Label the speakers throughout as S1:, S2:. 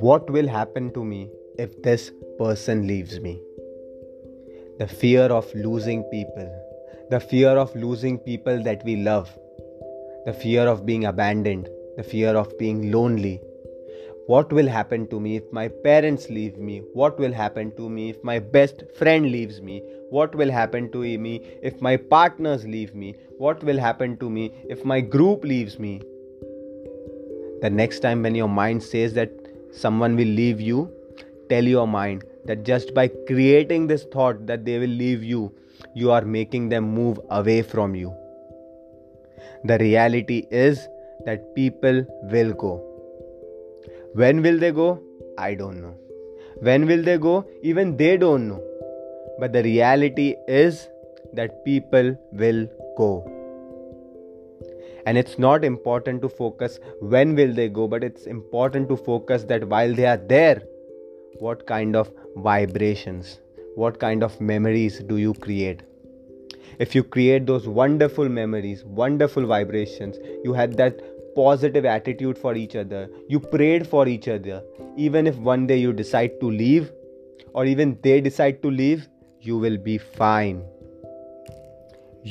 S1: What will happen to me if this person leaves me? The fear of losing people, the fear of losing people that we love, the fear of being abandoned, the fear of being lonely. What will happen to me if my parents leave me? What will happen to me if my best friend leaves me? What will happen to me if my partners leave me? What will happen to me if my group leaves me? The next time when your mind says that someone will leave you, tell your mind that just by creating this thought that they will leave you, you are making them move away from you. The reality is that people will go. When will they go? I don't know. When will they go? Even they don't know. But the reality is that people will go and it's not important to focus when will they go but it's important to focus that while they are there what kind of vibrations what kind of memories do you create if you create those wonderful memories wonderful vibrations you had that positive attitude for each other you prayed for each other even if one day you decide to leave or even they decide to leave you will be fine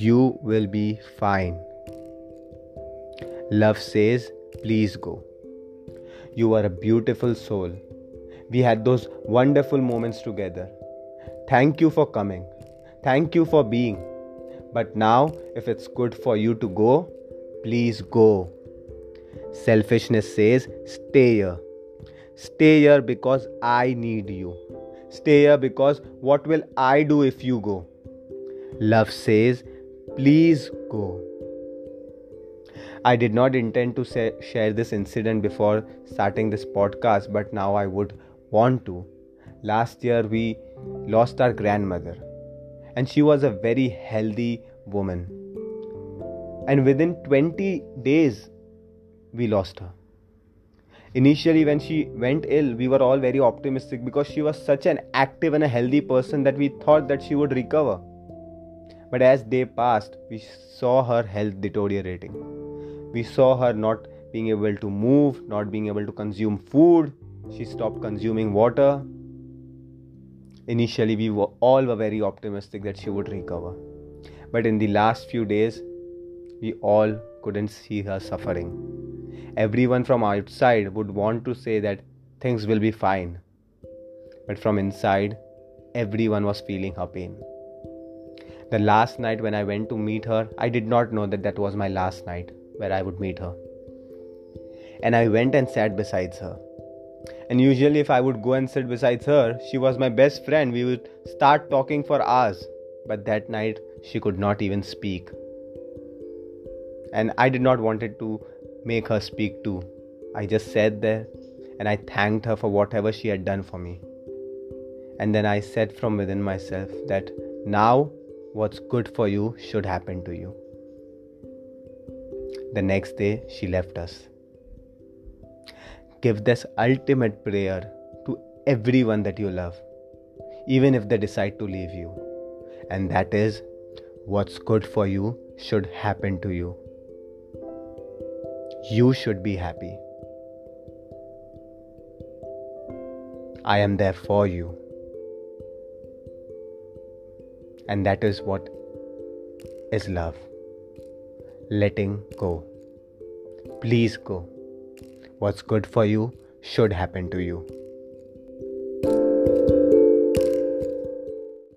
S1: you will be fine Love says, Please go. You are a beautiful soul. We had those wonderful moments together. Thank you for coming. Thank you for being. But now, if it's good for you to go, please go. Selfishness says, Stay here. Stay here because I need you. Stay here because what will I do if you go? Love says, Please go. I did not intend to say, share this incident before starting this podcast, but now I would want to. Last year, we lost our grandmother, and she was a very healthy woman. And within 20 days, we lost her. Initially, when she went ill, we were all very optimistic because she was such an active and a healthy person that we thought that she would recover. But as day passed, we saw her health deteriorating we saw her not being able to move, not being able to consume food. She stopped consuming water. Initially, we were all were very optimistic that she would recover. But in the last few days, we all couldn't see her suffering. Everyone from outside would want to say that things will be fine. But from inside, everyone was feeling her pain. The last night when I went to meet her, I did not know that that was my last night where I would meet her. And I went and sat beside her. And usually, if I would go and sit beside her, she was my best friend. We would start talking for hours. But that night, she could not even speak. And I did not wanted to make her speak too. I just sat there and I thanked her for whatever she had done for me. And then I said from within myself that now what's good for you should happen to you. The next day, she left us. Give this ultimate prayer to everyone that you love, even if they decide to leave you. And that is what's good for you should happen to you. You should be happy. I am there for you. And that is what is love letting go. Please go. What's good for you should happen to you.